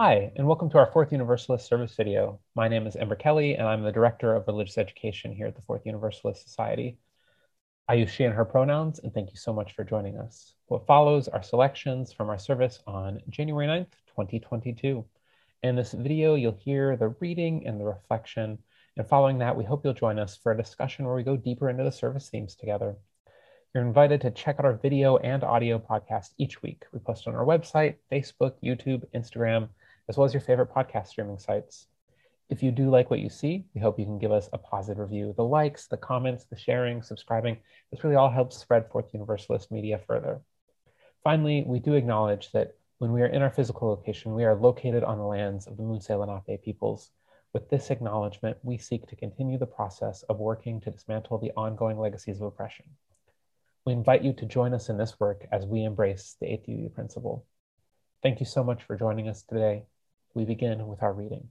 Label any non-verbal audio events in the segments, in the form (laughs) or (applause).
Hi, and welcome to our Fourth Universalist service video. My name is Ember Kelly, and I'm the Director of Religious Education here at the Fourth Universalist Society. I use she and her pronouns, and thank you so much for joining us. What follows are selections from our service on January 9th, 2022. In this video, you'll hear the reading and the reflection, and following that, we hope you'll join us for a discussion where we go deeper into the service themes together. You're invited to check out our video and audio podcast each week. We post on our website, Facebook, YouTube, Instagram, as well as your favorite podcast streaming sites. If you do like what you see, we hope you can give us a positive review. The likes, the comments, the sharing, subscribing, this really all helps spread Fourth Universalist media further. Finally, we do acknowledge that when we are in our physical location, we are located on the lands of the Munsee Lenape peoples. With this acknowledgement, we seek to continue the process of working to dismantle the ongoing legacies of oppression. We invite you to join us in this work as we embrace the duty principle. Thank you so much for joining us today we begin with our reading.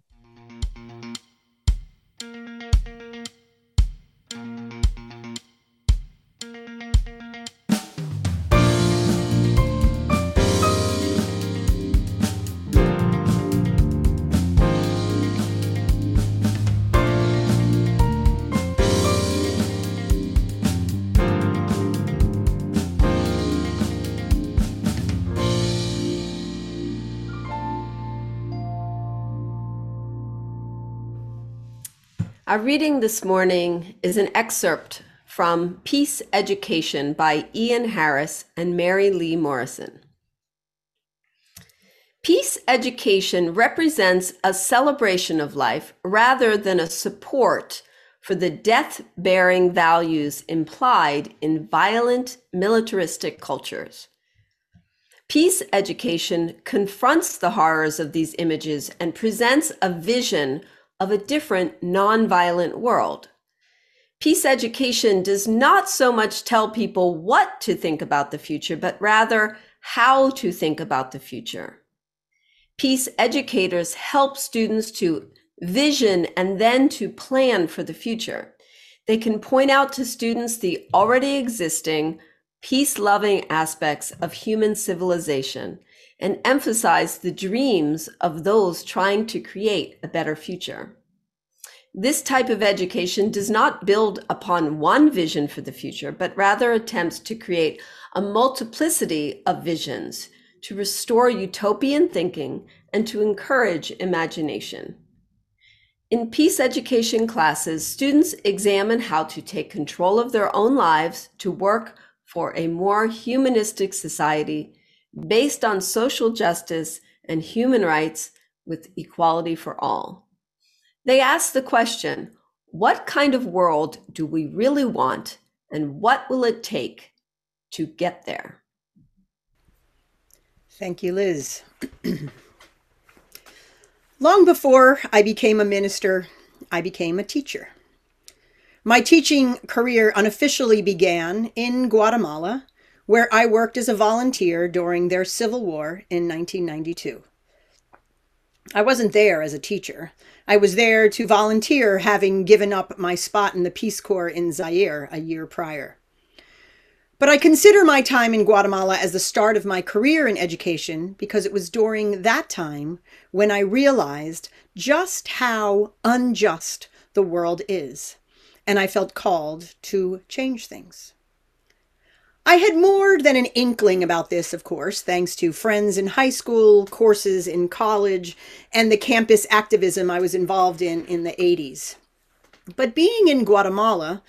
Our reading this morning is an excerpt from Peace Education by Ian Harris and Mary Lee Morrison. Peace education represents a celebration of life rather than a support for the death bearing values implied in violent militaristic cultures. Peace education confronts the horrors of these images and presents a vision of a different nonviolent world. Peace education does not so much tell people what to think about the future, but rather how to think about the future. Peace educators help students to vision and then to plan for the future. They can point out to students the already existing peace loving aspects of human civilization and emphasize the dreams of those trying to create a better future. This type of education does not build upon one vision for the future, but rather attempts to create a multiplicity of visions to restore utopian thinking and to encourage imagination. In peace education classes, students examine how to take control of their own lives to work for a more humanistic society based on social justice and human rights with equality for all. They ask the question what kind of world do we really want, and what will it take to get there? Thank you, Liz. (clears throat) Long before I became a minister, I became a teacher. My teaching career unofficially began in Guatemala where I worked as a volunteer during their civil war in 1992. I wasn't there as a teacher. I was there to volunteer, having given up my spot in the Peace Corps in Zaire a year prior. But I consider my time in Guatemala as the start of my career in education because it was during that time when I realized just how unjust the world is, and I felt called to change things. I had more than an inkling about this, of course, thanks to friends in high school, courses in college, and the campus activism I was involved in in the 80s. But being in Guatemala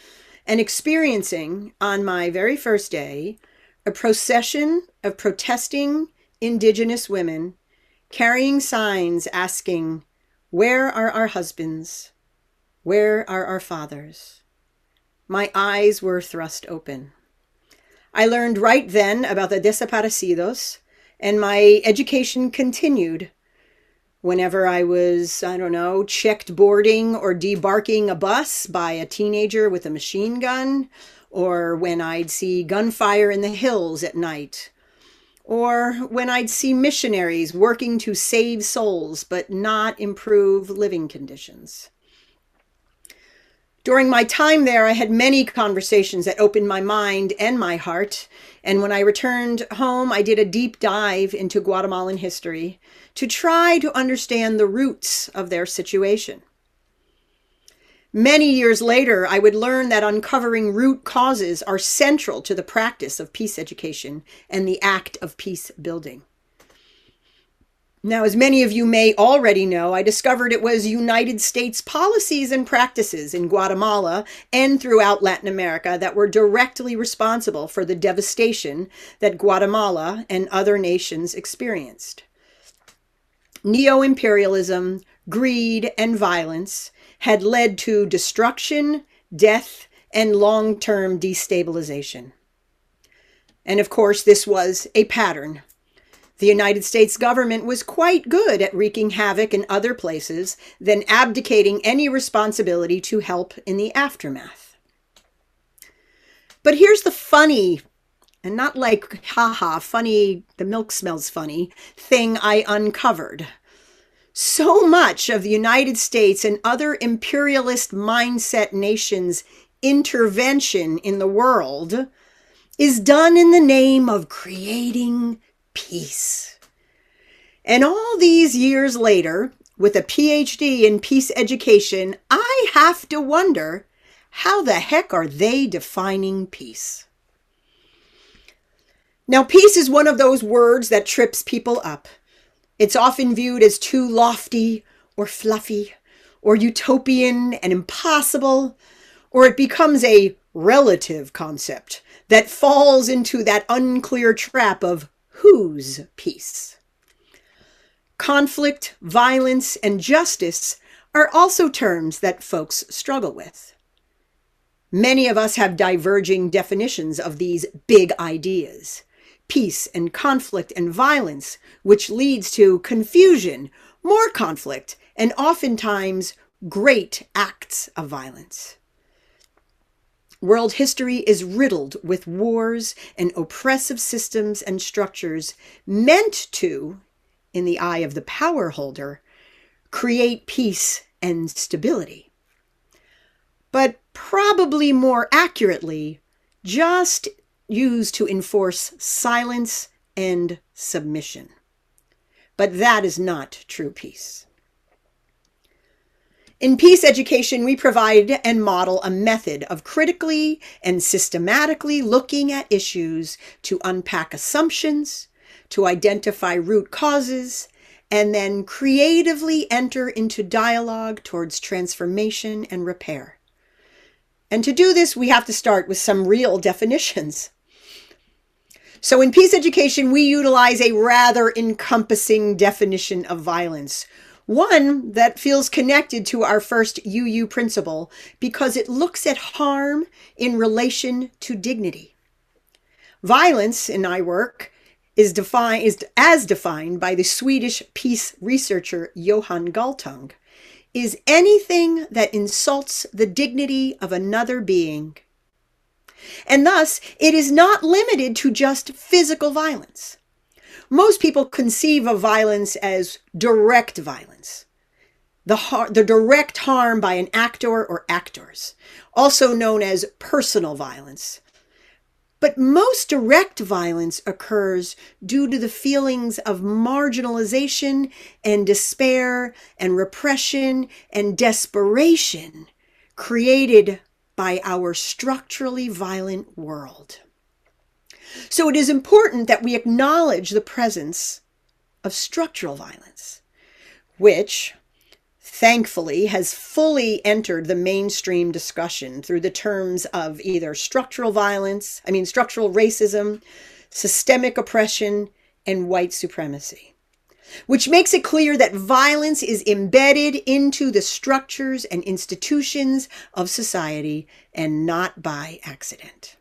and experiencing on my very first day a procession of protesting indigenous women carrying signs asking, Where are our husbands? Where are our fathers? My eyes were thrust open. I learned right then about the desaparecidos, and my education continued. Whenever I was, I don't know, checked boarding or debarking a bus by a teenager with a machine gun, or when I'd see gunfire in the hills at night, or when I'd see missionaries working to save souls but not improve living conditions. During my time there, I had many conversations that opened my mind and my heart. And when I returned home, I did a deep dive into Guatemalan history to try to understand the roots of their situation. Many years later, I would learn that uncovering root causes are central to the practice of peace education and the act of peace building. Now, as many of you may already know, I discovered it was United States policies and practices in Guatemala and throughout Latin America that were directly responsible for the devastation that Guatemala and other nations experienced. Neo imperialism, greed, and violence had led to destruction, death, and long term destabilization. And of course, this was a pattern the United States government was quite good at wreaking havoc in other places than abdicating any responsibility to help in the aftermath. But here's the funny, and not like haha, funny, the milk smells funny, thing I uncovered. So much of the United States and other imperialist mindset nations' intervention in the world is done in the name of creating peace. And all these years later, with a PhD in peace education, I have to wonder how the heck are they defining peace? Now, peace is one of those words that trips people up. It's often viewed as too lofty or fluffy or utopian and impossible, or it becomes a relative concept that falls into that unclear trap of whose peace? Conflict, violence, and justice are also terms that folks struggle with. Many of us have diverging definitions of these big ideas peace and conflict and violence, which leads to confusion, more conflict, and oftentimes great acts of violence. World history is riddled with wars and oppressive systems and structures meant to, in the eye of the power holder, create peace and stability. But probably more accurately, just used to enforce silence and submission. But that is not true peace. In peace education, we provide and model a method of critically and systematically looking at issues to unpack assumptions, to identify root causes, and then creatively enter into dialogue towards transformation and repair. And to do this, we have to start with some real (laughs) definitions. So, in peace education, we utilize a rather encompassing definition of violence one that feels connected to our first UU principle because it looks at harm in relation to dignity. Violence in my work is defined is as defined by the Swedish peace researcher Johan Galtung is anything that insults the dignity of another being. And thus, it is not limited to just physical violence most people conceive of violence as direct violence. The, har- the direct harm by an actor or actors, also known as personal violence. But most direct violence occurs due to the feelings of marginalization and despair and repression and desperation created by our structurally violent world. So it is important that we acknowledge the presence of structural violence, which thankfully has fully entered the mainstream discussion through the terms of either structural violence, I mean, structural racism, systemic oppression, and white supremacy, which makes it clear that violence is embedded into the structures and institutions of society and not by accident.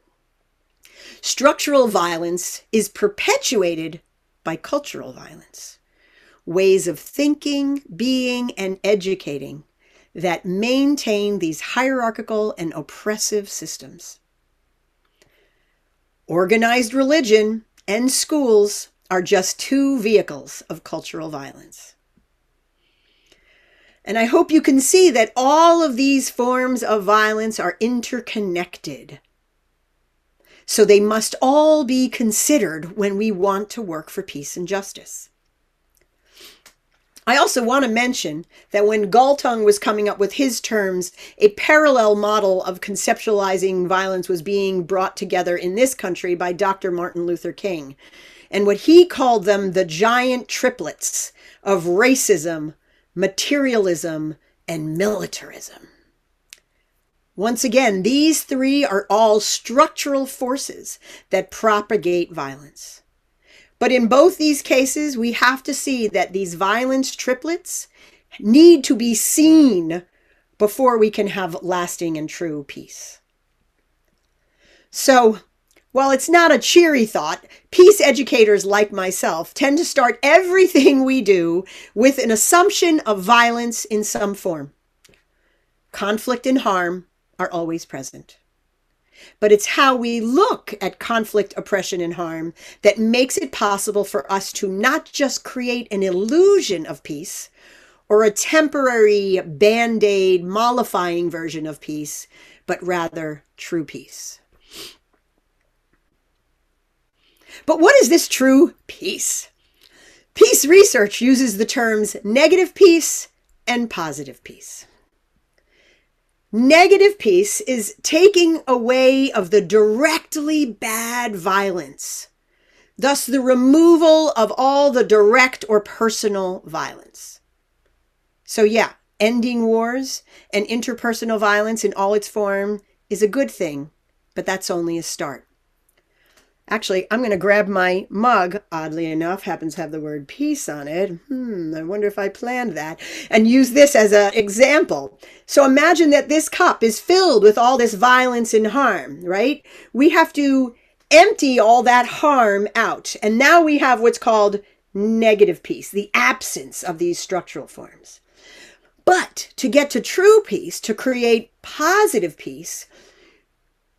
Structural violence is perpetuated by cultural violence, ways of thinking, being, and educating that maintain these hierarchical and oppressive systems. Organized religion and schools are just two vehicles of cultural violence. And I hope you can see that all of these forms of violence are interconnected. So they must all be considered when we want to work for peace and justice. I also want to mention that when Galtung was coming up with his terms, a parallel model of conceptualizing violence was being brought together in this country by Dr. Martin Luther King. And what he called them the giant triplets of racism, materialism, and militarism. Once again, these three are all structural forces that propagate violence. But in both these cases, we have to see that these violence triplets need to be seen before we can have lasting and true peace. So, while it's not a cheery thought, peace educators like myself tend to start everything we do with an assumption of violence in some form. Conflict and harm are always present. But it's how we look at conflict, oppression, and harm that makes it possible for us to not just create an illusion of peace or a temporary band aid mollifying version of peace, but rather true peace. But what is this true peace? Peace research uses the terms negative peace and positive peace. Negative peace is taking away of the directly bad violence, thus, the removal of all the direct or personal violence. So, yeah, ending wars and interpersonal violence in all its form is a good thing, but that's only a start. Actually, I'm going to grab my mug, oddly enough, happens to have the word peace on it. Hmm, I wonder if I planned that. And use this as an example. So imagine that this cup is filled with all this violence and harm, right? We have to empty all that harm out. And now we have what's called negative peace, the absence of these structural forms. But to get to true peace, to create positive peace,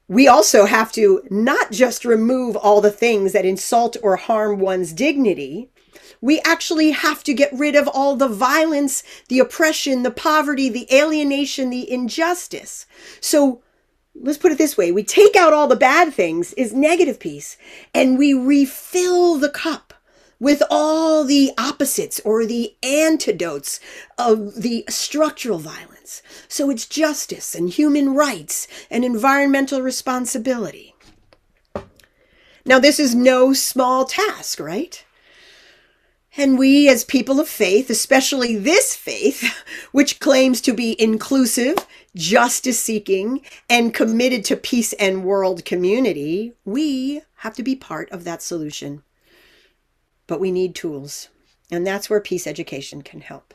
we also have to not just remove all the things that insult or harm one's dignity. We actually have to get rid of all the violence, the oppression, the poverty, the alienation, the injustice. So let's put it this way we take out all the bad things, is negative peace, and we refill the cup with all the opposites or the antidotes of the structural violence. So it's justice and human rights and environmental responsibility. Now, this is no small task, right? And we, as people of faith, especially this faith, (laughs) which claims to be inclusive, justice seeking, and committed to peace and world community, we have to be part of that solution but we need tools. And that's where peace education can help.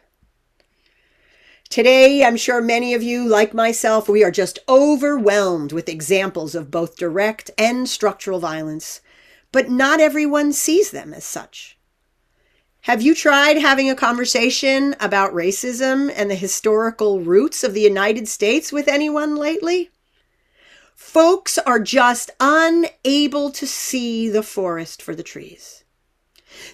Today, I'm sure many of you, like myself, we are just overwhelmed with examples of both direct and structural violence, but not everyone sees them as such. Have you tried having a conversation about racism and the historical roots of the United States with anyone lately? Folks are just unable to see the forest for the trees.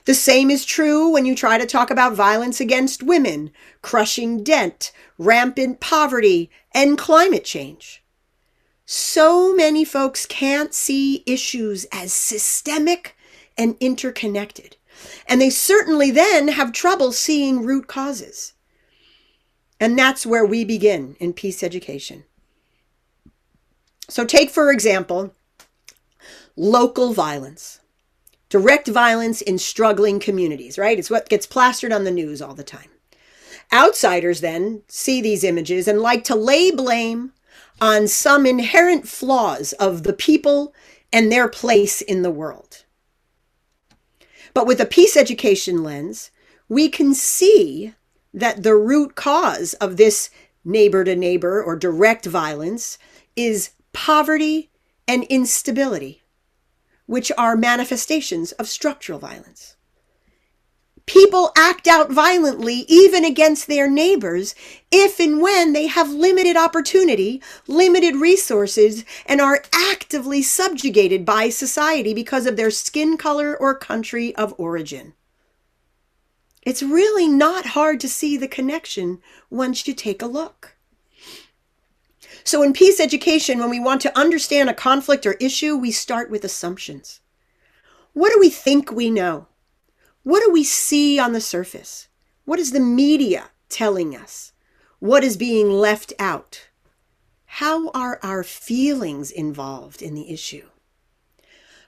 The same is true when you try to talk about violence against women, crushing debt, rampant poverty, and climate change. So many folks can't see issues as systemic and interconnected. And they certainly then have trouble seeing root causes. And that's where we begin in peace education. So, take for example, local violence direct violence in struggling communities, right? It's what gets plastered on the news all the time. Outsiders then see these images and like to lay blame on some inherent flaws of the people and their place in the world. But with a peace education lens, we can see that the root cause of this neighbor to neighbor or direct violence is poverty and instability which are manifestations of structural violence. People act out violently even against their neighbors if and when they have limited opportunity, limited resources, and are actively subjugated by society because of their skin color or country of origin. It's really not hard to see the connection once you take a look. So, in peace education, when we want to understand a conflict or issue, we start with assumptions. What do we think we know? What do we see on the surface? What is the media telling us? What is being left out? How are our feelings involved in the issue?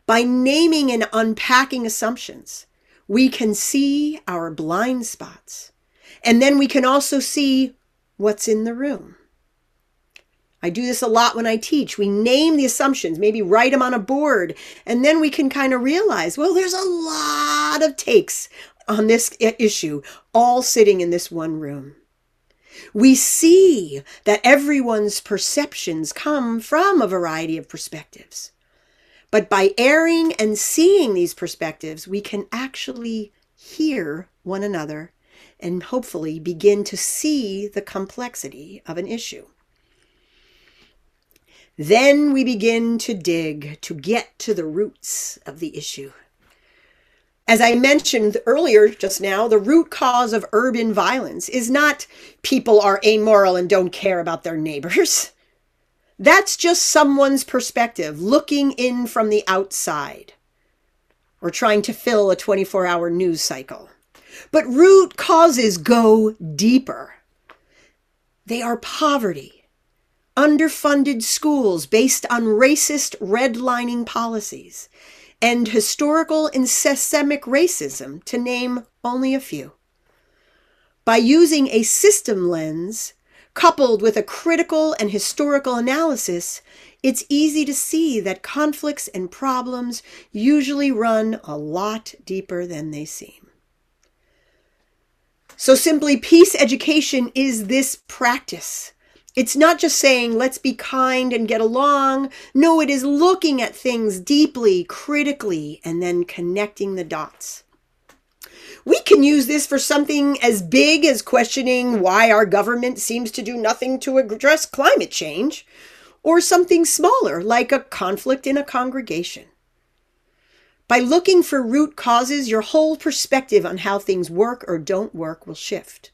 By naming and unpacking assumptions, we can see our blind spots. And then we can also see what's in the room. I do this a lot when I teach. We name the assumptions, maybe write them on a board, and then we can kind of realize, well, there's a lot of takes on this issue, all sitting in this one room. We see that everyone's perceptions come from a variety of perspectives. But by airing and seeing these perspectives, we can actually hear one another and hopefully begin to see the complexity of an issue. Then we begin to dig to get to the roots of the issue. As I mentioned earlier just now, the root cause of urban violence is not people are amoral and don't care about their neighbors. (laughs) That's just someone's perspective looking in from the outside or trying to fill a 24 hour news cycle. But root causes go deeper. They are poverty, underfunded schools based on racist redlining policies, and historical and systemic racism, to name only a few. By using a system lens coupled with a critical and historical analysis, it's easy to see that conflicts and problems usually run a lot deeper than they seem. So, simply, peace education is this practice it's not just saying, let's be kind and get along. No, it is looking at things deeply, critically, and then connecting the dots. We can use this for something as big as questioning why our government seems to do nothing to address climate change, or something smaller like a conflict in a congregation. By looking for root causes, your whole perspective on how things work or don't work will shift.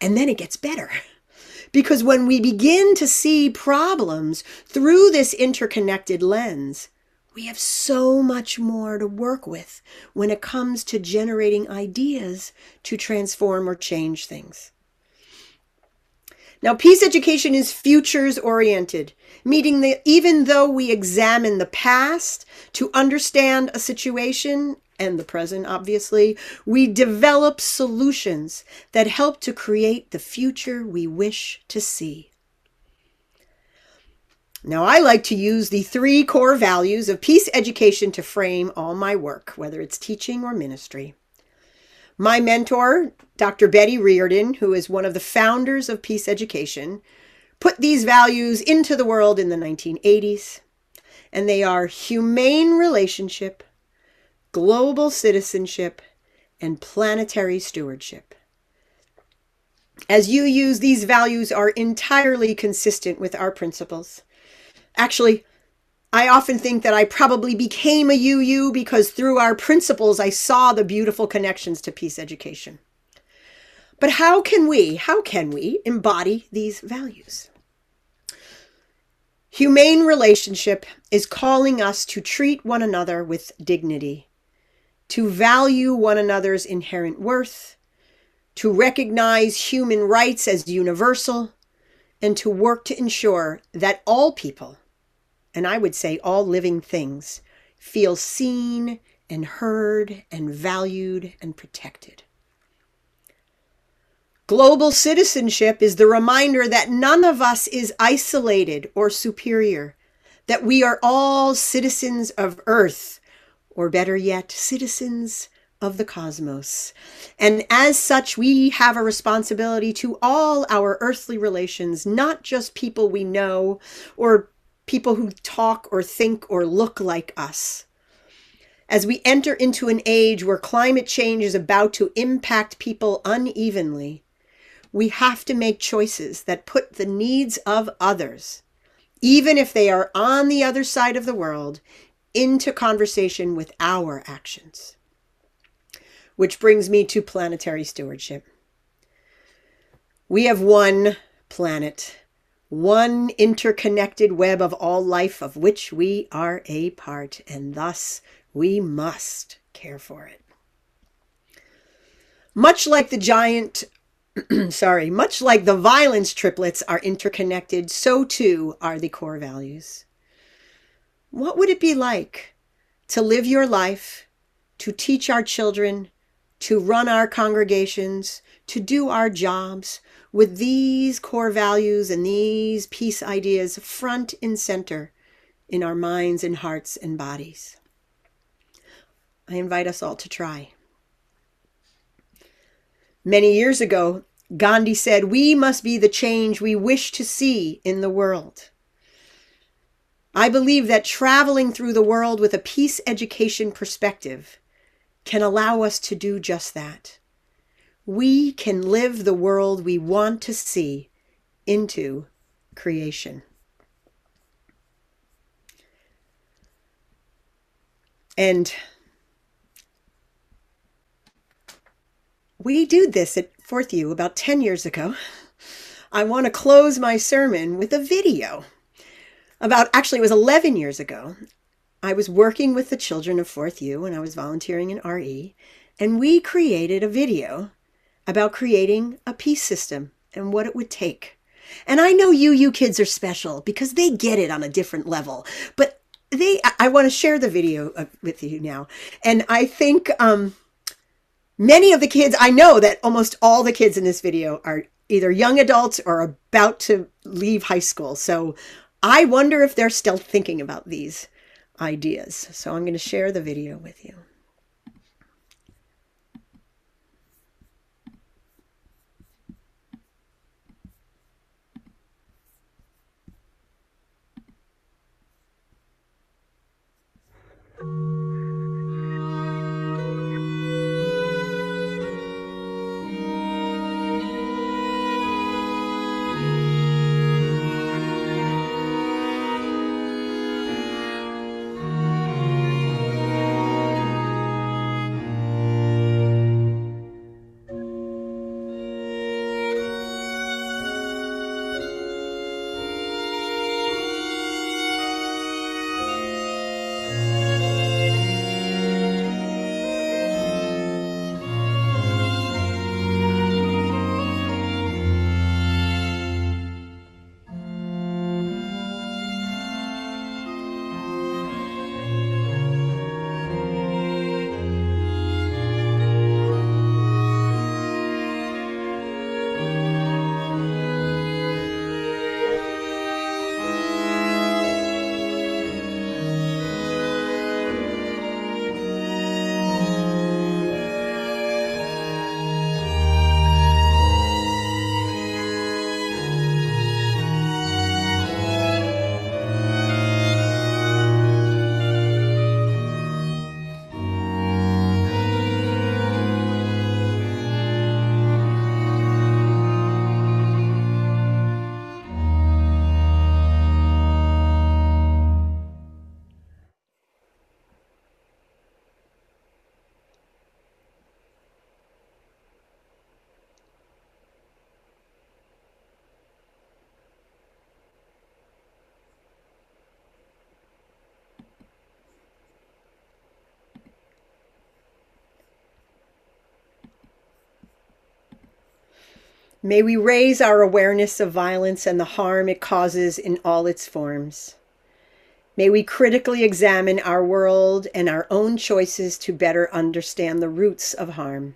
And then it gets better. (laughs) Because when we begin to see problems through this interconnected lens, we have so much more to work with when it comes to generating ideas to transform or change things. Now, peace education is futures oriented, meaning that even though we examine the past to understand a situation and the present, obviously, we develop solutions that help to create the future we wish to see. Now, I like to use the three core values of peace education to frame all my work, whether it's teaching or ministry. My mentor, Dr. Betty Reardon, who is one of the founders of peace education, put these values into the world in the 1980s, and they are humane relationship, global citizenship, and planetary stewardship. As you use these values are entirely consistent with our principles. Actually, I often think that I probably became a UU because through our principles I saw the beautiful connections to peace education. But how can we, how can we embody these values? Humane relationship is calling us to treat one another with dignity to value one another's inherent worth, to recognize human rights as universal, and to work to ensure that all people, and I would say all living things, feel seen and heard and valued and protected. Global citizenship is the reminder that none of us is isolated or superior, that we are all citizens of Earth or better yet, citizens of the cosmos. And as such, we have a responsibility to all our earthly relations, not just people we know or people who talk or think or look like us. As we enter into an age where climate change is about to impact people unevenly, we have to make choices that put the needs of others, even if they are on the other side of the world, into conversation with our actions. which brings me to planetary stewardship. We have one planet, one interconnected web of all life of which we are a part, and thus we must care for it. Much like the giant, (clears throat) sorry, much like the violence triplets are interconnected, so too are the core values. What would it be like to live your life, to teach our children, to run our congregations, to do our jobs with these core values and these peace ideas front and center in our minds and hearts and bodies. I invite us all to try. Many years ago, Gandhi said, We must be the change we wish to see in the world. I believe that traveling through the world with a peace education perspective can allow us to do just that we can live the world we want to see into creation. And we did this at Fourth U about 10 years ago. I want to close my sermon with a video about actually, it was 11 years ago. I was working with the children of Fourth U and I was volunteering in RE, and we created a video about creating a peace system and what it would take. And I know you, you kids are special because they get it on a different level. But they, I want to share the video uh, with you now. And I think um, many of the kids, I know that almost all the kids in this video are either young adults or about to leave high school. So I wonder if they're still thinking about these ideas. So I'm going to share the video with you. May we raise our awareness of violence and the harm it causes in all its forms. May we critically examine our world and our own choices to better understand the roots of harm.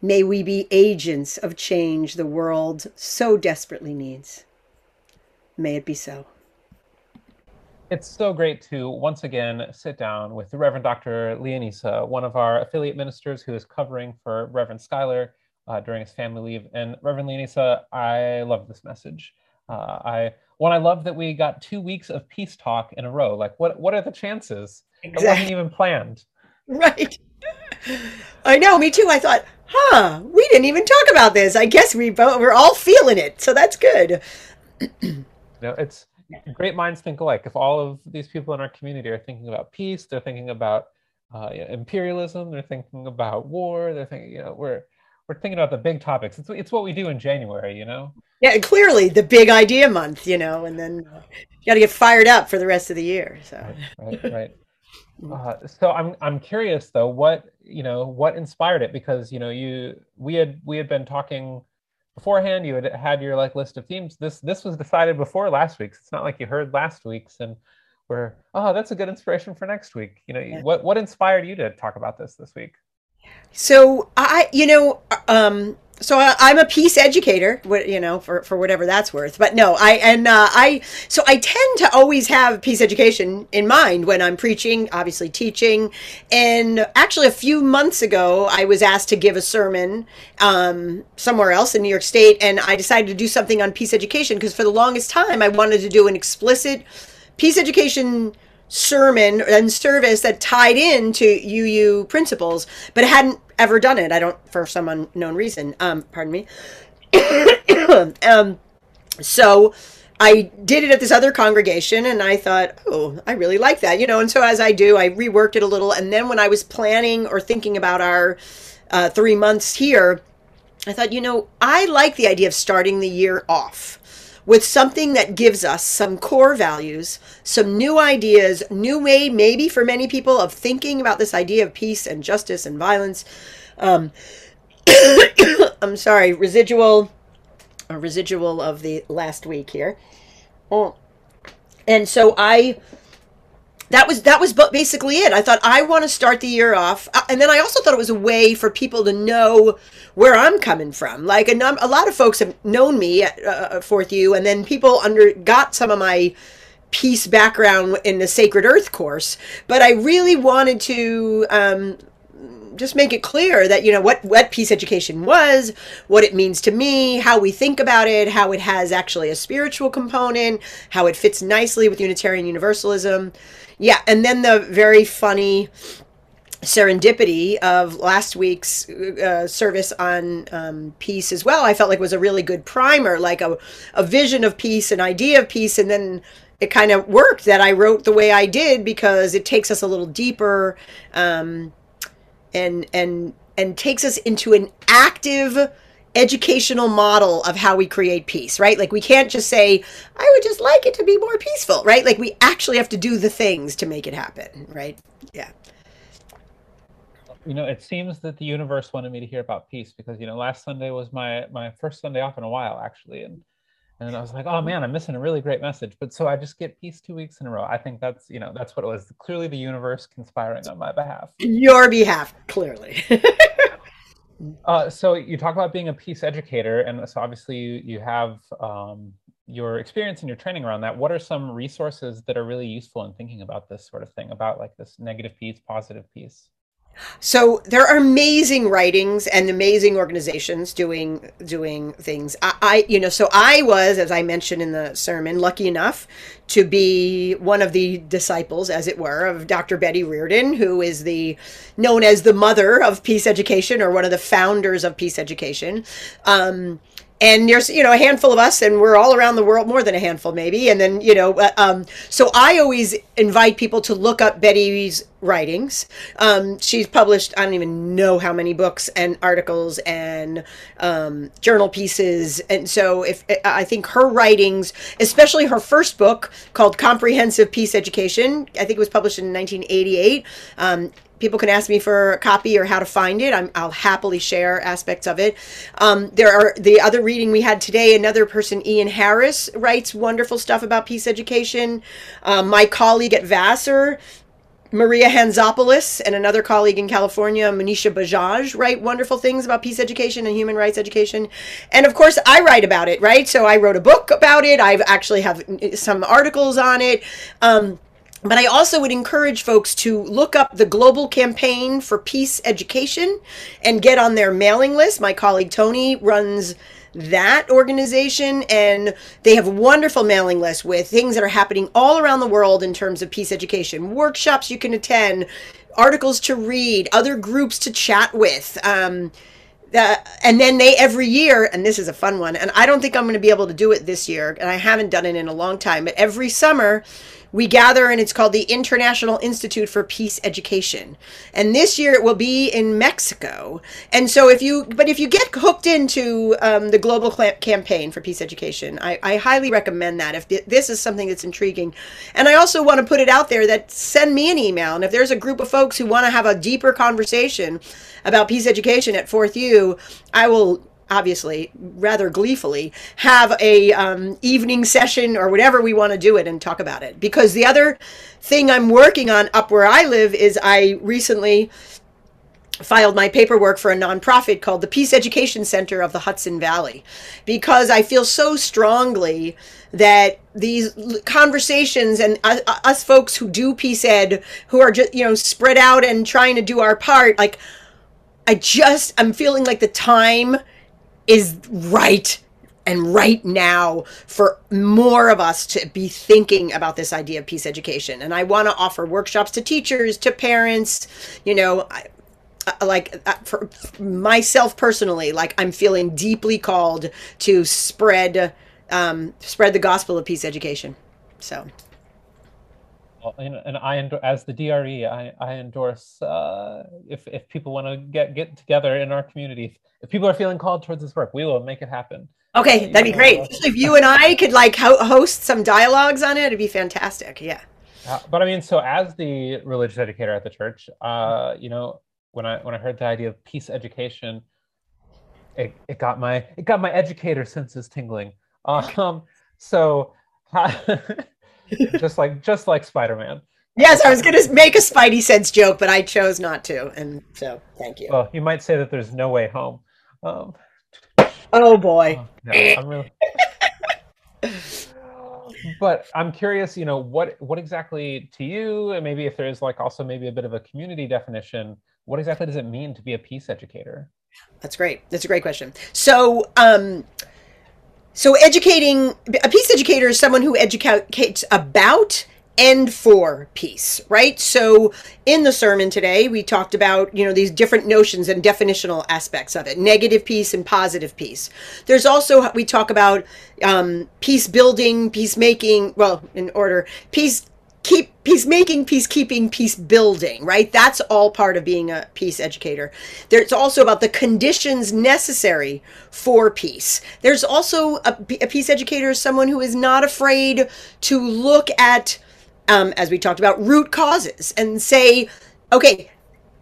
May we be agents of change the world so desperately needs. May it be so. It's so great to once again sit down with the Reverend Dr. Leonisa, one of our affiliate ministers who is covering for Reverend Schuyler uh, during his family leave. And Reverend Leonisa, I love this message. Uh, I one, I love that we got two weeks of peace talk in a row. Like, what what are the chances? Exactly. It wasn't even planned. Right. I know. Me too. I thought, huh, we didn't even talk about this. I guess we both we're all feeling it, so that's good. no, it's great minds think alike. If all of these people in our community are thinking about peace, they're thinking about uh, imperialism. They're thinking about war. They're thinking, you know, we're we're thinking about the big topics. It's it's what we do in January, you know. Yeah, clearly the big idea month, you know, and then you got to get fired up for the rest of the year. So right, right. right. Uh, so I'm I'm curious though, what you know, what inspired it? Because you know, you we had we had been talking beforehand. You had had your like list of themes. This this was decided before last week's. It's not like you heard last week's and were oh that's a good inspiration for next week. You know, yeah. what what inspired you to talk about this this week? So I, you know, um, so I, am a peace educator, you know, for, for whatever that's worth. But no, I and uh, I so I tend to always have peace education in mind when I'm preaching, obviously teaching. And actually, a few months ago, I was asked to give a sermon um, somewhere else in New York State, and I decided to do something on peace education because for the longest time I wanted to do an explicit peace education sermon and service that tied into UU principles, but hadn't ever done it. I don't, for some unknown reason. Um, pardon me. (coughs) um, so I did it at this other congregation, and I thought, oh, I really like that, you know. And so as I do, I reworked it a little, and then when I was planning or thinking about our uh, three months here, I thought, you know, I like the idea of starting the year off with something that gives us some core values, some new ideas, new way, maybe for many people, of thinking about this idea of peace and justice and violence. Um, (coughs) I'm sorry, residual, a residual of the last week here. Oh, and so I that was that was basically it. I thought I want to start the year off, uh, and then I also thought it was a way for people to know where I'm coming from. Like a, num- a lot of folks have known me at uh, Fourth U, and then people under got some of my peace background in the Sacred Earth course. But I really wanted to um, just make it clear that you know what what peace education was, what it means to me, how we think about it, how it has actually a spiritual component, how it fits nicely with Unitarian Universalism. Yeah, and then the very funny serendipity of last week's uh, service on um, peace as well i felt like was a really good primer like a, a vision of peace an idea of peace and then it kind of worked that i wrote the way i did because it takes us a little deeper um, and and and takes us into an active educational model of how we create peace, right? Like we can't just say, I would just like it to be more peaceful, right? Like we actually have to do the things to make it happen, right? Yeah. You know, it seems that the universe wanted me to hear about peace because, you know, last Sunday was my my first Sunday off in a while actually and and I was like, oh man, I'm missing a really great message. But so I just get peace two weeks in a row. I think that's, you know, that's what it was. Clearly the universe conspiring on my behalf. Your behalf, clearly. (laughs) Uh, so you talk about being a peace educator, and so obviously you, you have um, your experience and your training around that. What are some resources that are really useful in thinking about this sort of thing, about like this negative peace, positive peace? So there are amazing writings and amazing organizations doing doing things. I, I, you know, so I was, as I mentioned in the sermon, lucky enough to be one of the disciples, as it were, of Dr. Betty Reardon, who is the known as the mother of peace education or one of the founders of peace education. Um, and there's you know a handful of us and we're all around the world more than a handful maybe. And then you know uh, um, so i always invite people to look up betty's writings. Um, she's published i don't even know how many books and articles and um, journal pieces. And so if i think her writings especially her first book called comprehensive peace education i think it was published in 1988 um, people can ask me for a copy or how to find it. i will happily share aspects of it. Um, there are the other reading we had today. Another person, Ian Harris, writes wonderful stuff about peace education. Um, my colleague at Vassar, Maria Hantzopoulos, and another colleague in California, Manisha Bajaj, write wonderful things about peace education and human rights education. And of course, I write about it, right? So I wrote a book about it. I actually have some articles on it. Um, but I also would encourage folks to look up the Global Campaign for Peace Education and get on their mailing list. My colleague Tony runs that organization and they have a wonderful mailing list with things that are happening all around the world in terms of peace education workshops you can attend articles to read other groups to chat with um, the, and then they every year, and this is a fun one, and I don't think I'm going to be able to do it this year, and I haven't done it in a long time, but every summer we gather and it's called the International Institute for Peace Education. And this year it will be in Mexico. And so if you, but if you get hooked into um, the global campaign for peace education, I, I highly recommend that if th- this is something that's intriguing. And I also want to put it out there that send me an email. And if there's a group of folks who want to have a deeper conversation about peace education at 4th U, I will obviously rather gleefully have a um, evening session or whatever we want to do it and talk about it. Because the other thing i'm working on up where i live is i recently filed my paperwork for a nonprofit called the peace education center of the hudson valley. Because i feel so strongly that these conversations and us folks who do peace ed who are just you know spread out and trying to do our part like i just i'm feeling like the time is right and right now for more of us to be thinking about this idea of peace education. And I want to offer workshops to teachers, to parents, you know, I, like uh, for myself personally, like I'm feeling deeply called to spread um, spread the gospel of peace education. So and I as the DRE, I, I endorse uh, if if people want to get get together in our community, if people are feeling called towards this work, we will make it happen. Okay, that'd be great. if you and I could like ho- host some dialogues on it, it'd be fantastic. Yeah. Uh, but I mean, so as the religious educator at the church, uh, you know, when I when I heard the idea of peace education, it, it got my it got my educator senses tingling. Um, (laughs) so. (laughs) (laughs) just like just like Spider-Man. Yes, I was going to make a Spidey sense joke, but I chose not to, and so thank you. Well, you might say that there's no way home. Um, oh boy, oh, no, I'm really. (laughs) but I'm curious, you know, what what exactly to you, and maybe if there's like also maybe a bit of a community definition, what exactly does it mean to be a peace educator? That's great. That's a great question. So, um, so educating a peace educator is someone who educates about and for peace, right? So in the sermon today, we talked about, you know, these different notions and definitional aspects of it, negative peace and positive peace. There's also, we talk about um, peace building, peacemaking, well, in order, peace keep peacemaking, peacekeeping, peace building, right? That's all part of being a peace educator. There's also about the conditions necessary for peace. There's also a, a peace educator is someone who is not afraid to look at, um, as we talked about, root causes and say, okay,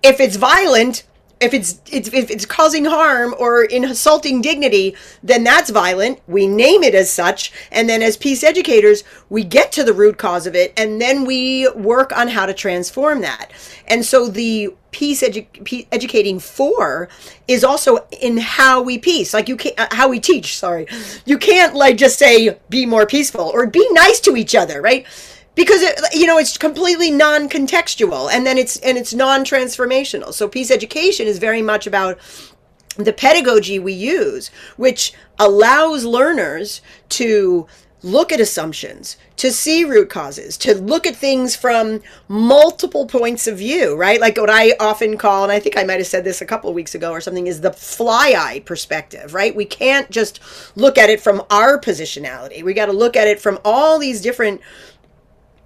if it's violent, if it's, it's if it's causing harm or insulting dignity, then that's violent. We name it as such, and then as peace educators, we get to the root cause of it, and then we work on how to transform that. And so the peace, edu- educating for is also in how we peace, like you can't uh, how we teach. Sorry, you can't like just say be more peaceful or be nice to each other, right? Because it, you know it's completely non-contextual and then it's and it's non-transformational. So peace education is very much about the pedagogy we use which allows learners to look at assumptions to see root causes to look at things from multiple points of view right? Like what i often call and i think i might have said this a couple of weeks ago or something is the fly eye perspective right? We can't just look at it from our positionality. We got to look at it from all these different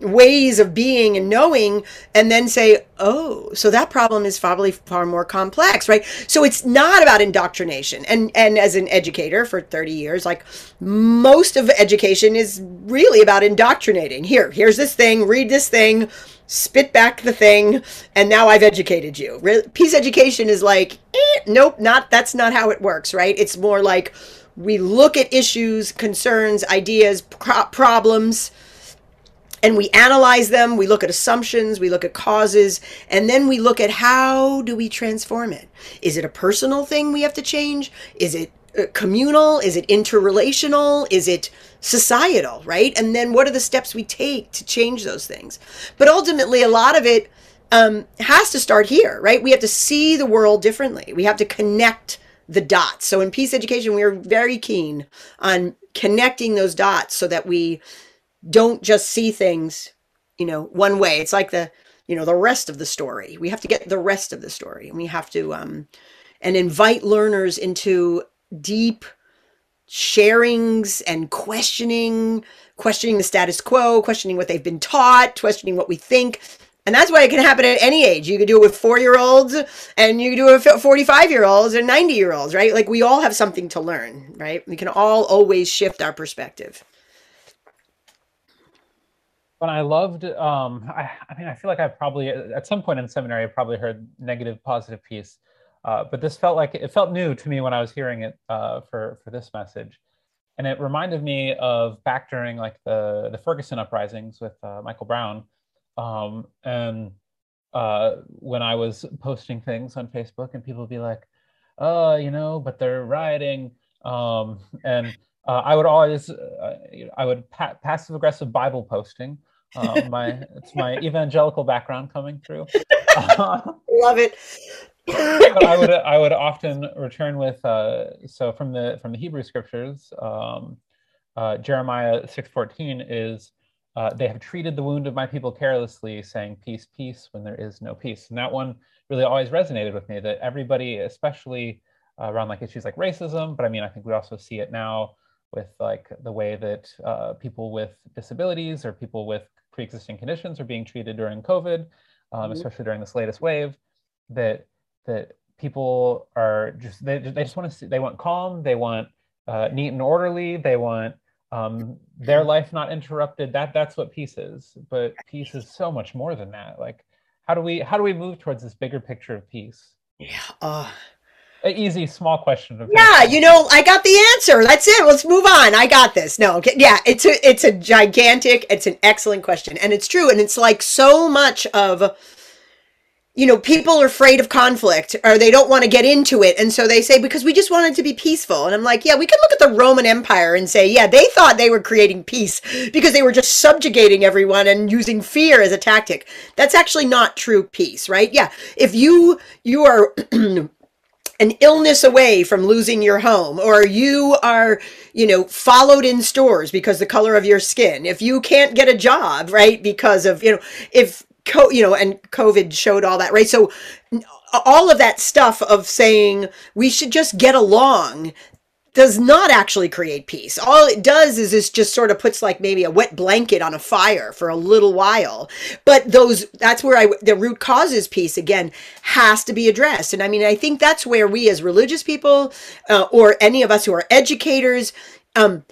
ways of being and knowing and then say oh so that problem is probably far more complex right? So it's not about indoctrination. And and as an educator for 30 years like most of education is really about indoctrinating. Here here's this thing read this thing spit back the thing and now i've educated you. Peace education is like eh, nope not that's not how it works right? It's more like we look at issues concerns ideas pro- problems and we analyze them we look at assumptions we look at causes and then we look at how do we transform it? Is it a personal thing we have to change? Is it uh, communal? Is it interrelational? Is it societal right? And then what are the steps we take to change those things? But ultimately a lot of it um, has to start here right? We have to see the world differently. We have to connect the dots. So in peace education we are very keen on connecting those dots so that we don't just see things, you know, one way. It's like the, you know, the rest of the story. We have to get the rest of the story and we have to, um, and invite learners into deep sharings and questioning, questioning the status quo, questioning what they've been taught, questioning what we think. And that's why it can happen at any age. You can do it with four year olds and you do it with 45 year olds and 90 year olds, right? Like we all have something to learn, right? We can all always shift our perspective. But I loved, um, I, I mean, I feel like I probably, at some point in seminary, I probably heard negative, positive peace. Uh, but this felt like it felt new to me when I was hearing it uh, for for this message, and it reminded me of back during like the the Ferguson uprisings with uh, Michael Brown, um, and uh, when I was posting things on Facebook, and people would be like, "Oh, you know, but they're rioting," um, and uh, I would always I would pa- passive aggressive Bible posting. my it's my evangelical background coming through. (laughs) Love it but I would I would often return with uh, so from the from the Hebrew scriptures, um, uh, Jeremiah six fourteen is uh, they have treated the wound of my people carelessly, saying peace, peace when there is no peace. And that one really always resonated with me. That everybody, especially uh, around like issues like racism, but I mean I think we also see it now with like the way that uh, people with disabilities or people with pre-existing conditions are being treated during COVID, um, mm-hmm. especially during this latest wave. That that people are just they, they just want to see they want calm they want uh, neat and orderly they want um, their mm-hmm. life not interrupted that that's what peace is but peace is so much more than that like how do we how do we move towards this bigger picture of peace yeah uh an easy small question yeah you know i got the answer that's it let's move on i got this no okay. yeah it's a it's a gigantic it's an excellent question and it's true and it's like so much of you know, people are afraid of conflict or they don't want to get into it. And so they say, because we just wanted to be peaceful. And I'm like, yeah, we can look at the Roman Empire and say, yeah, they thought they were creating peace because they were just subjugating everyone and using fear as a tactic. That's actually not true peace, right? Yeah. If you, you are, (clears throat) an illness away from losing your home or you are you know followed in stores because the color of your skin if you can't get a job right because of you know if co- you know, and COVID showed all that, right? So all of that stuff of saying we should just get along does not actually create peace. All it does is it just sort of puts like maybe a wet blanket on a fire for a little while. But those that's where I the root causes peace again has to be addressed. And I mean I think that's where we as religious people uh, or any of us who are educators um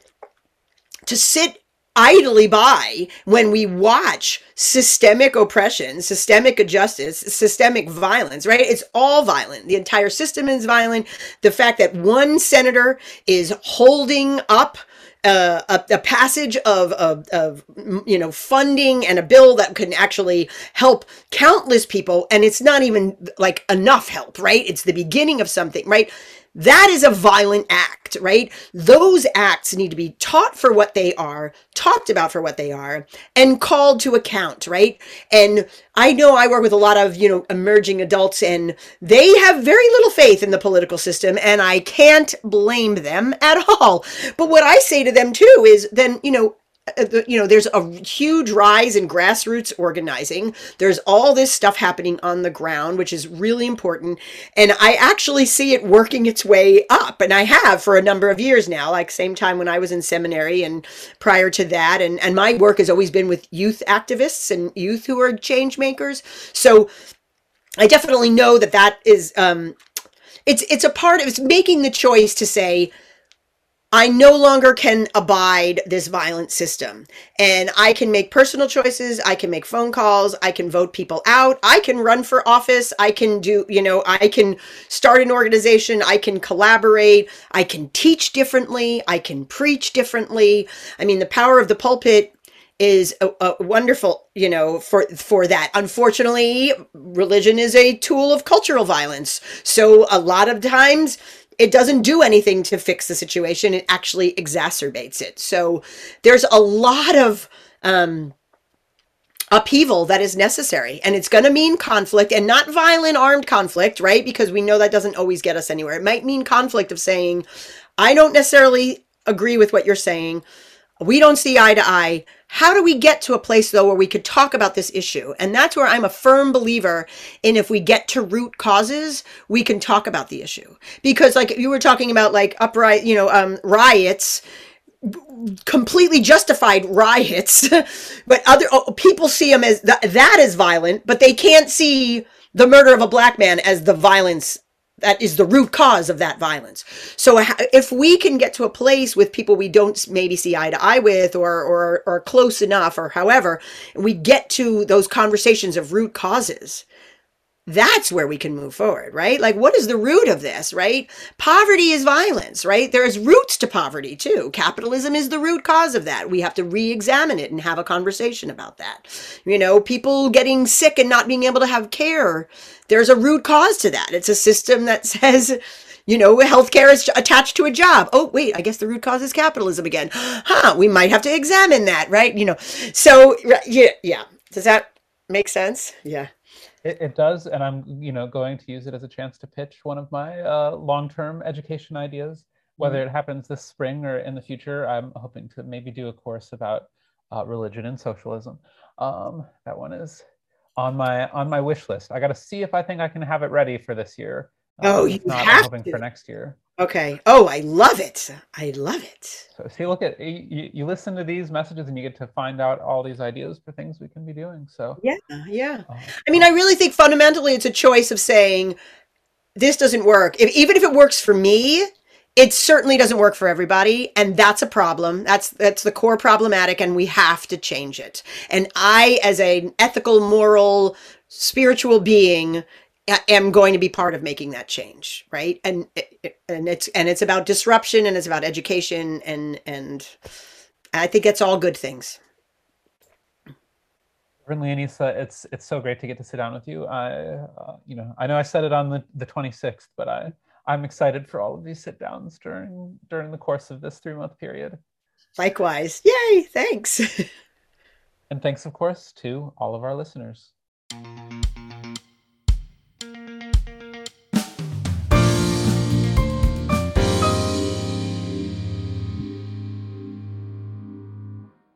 to sit idly by when we watch systemic oppression, systemic injustice, systemic violence, right? It's all violent. The entire system is violent. The fact that one senator is holding up uh, a, a, passage of, of, of, you know, funding and a bill that can actually help countless people. And it's not even like enough help, right? It's the beginning of something, right? That is a violent act, right? Those acts need to be taught for what they are, talked about for what they are, and called to account, right? And I know I work with a lot of, you know, emerging adults and they have very little faith in the political system and I can't blame them at all. But what I say to them too is then, you know, you know, there's a huge rise in grassroots organizing. There's all this stuff happening on the ground, which is really important. And I actually see it working its way up. And I have for a number of years now, like same time when I was in seminary and prior to that. And, and my work has always been with youth activists and youth who are change makers. So I definitely know that that is, um, it's, it's a part of, it's making the choice to say, I no longer can abide this violent system. And I can make personal choices. I can make phone calls. I can vote people out. I can run for office. I can do, you know, I can start an organization. I can collaborate. I can teach differently. I can preach differently. I mean, the power of the pulpit is a, a wonderful, you know, for for that. Unfortunately, religion is a tool of cultural violence. So a lot of times it doesn't do anything to fix the situation. It actually exacerbates it. So there's a lot of um, upheaval that is necessary. And it's going to mean conflict and not violent armed conflict, right? Because we know that doesn't always get us anywhere. It might mean conflict of saying, I don't necessarily agree with what you're saying. We don't see eye to eye. How do we get to a place though where we could talk about this issue? And that's where I'm a firm believer in if we get to root causes, we can talk about the issue. Because like you were talking about like upright, you know, um, riots, completely justified riots, (laughs) but other oh, people see them as th- that is violent, but they can't see the murder of a black man as the violence that is the root cause of that violence. So if we can get to a place with people we don't maybe see eye to eye with or or or close enough or however, we get to those conversations of root causes that's where we can move forward, right? Like, what is the root of this, right? Poverty is violence, right? There's roots to poverty too. Capitalism is the root cause of that. We have to re examine it and have a conversation about that. You know, people getting sick and not being able to have care, there's a root cause to that. It's a system that (laughs) says, you know, healthcare is attached to a job. Oh, wait, I guess the root cause is capitalism again. (gasps) Huh, we might have to examine that, right? You know, so yeah, yeah. Does that make sense? Yeah. It, it, does, and I'm you know going to use it as a chance to pitch one of my uh, long-term education ideas. Whether mm-hmm. it happens this spring or in the future, I'm hoping to maybe do a course about uh, religion and socialism. Um, that one is on my on my wish list. I got to see if I think I can have it ready for this year. Uh, oh, you not, have I'm hoping to. for next year. Okay. Oh, I love it. I love it. So see, look at you, you listen to these messages and you get to find out all these ideas for things we can be doing. So yeah, yeah. Uh, I mean, I really think fundamentally it's a choice of saying this doesn't work. If, even if it works for me, it certainly doesn't work for everybody and that's a problem that's that's the core problematic and we have to change it and i as an ethical moral spiritual being am going to be part of making that change right and and it's and it's about disruption and it's about education and and i think it's all good things Certainly, Anissa, it's it's so great to get to sit down with you. I, uh, you know, I know I said it on the, the 26th, but I I'm excited for all of these sit downs during during the course of this three month period. Likewise, yay! Thanks. (laughs) and thanks, of course, to all of our listeners.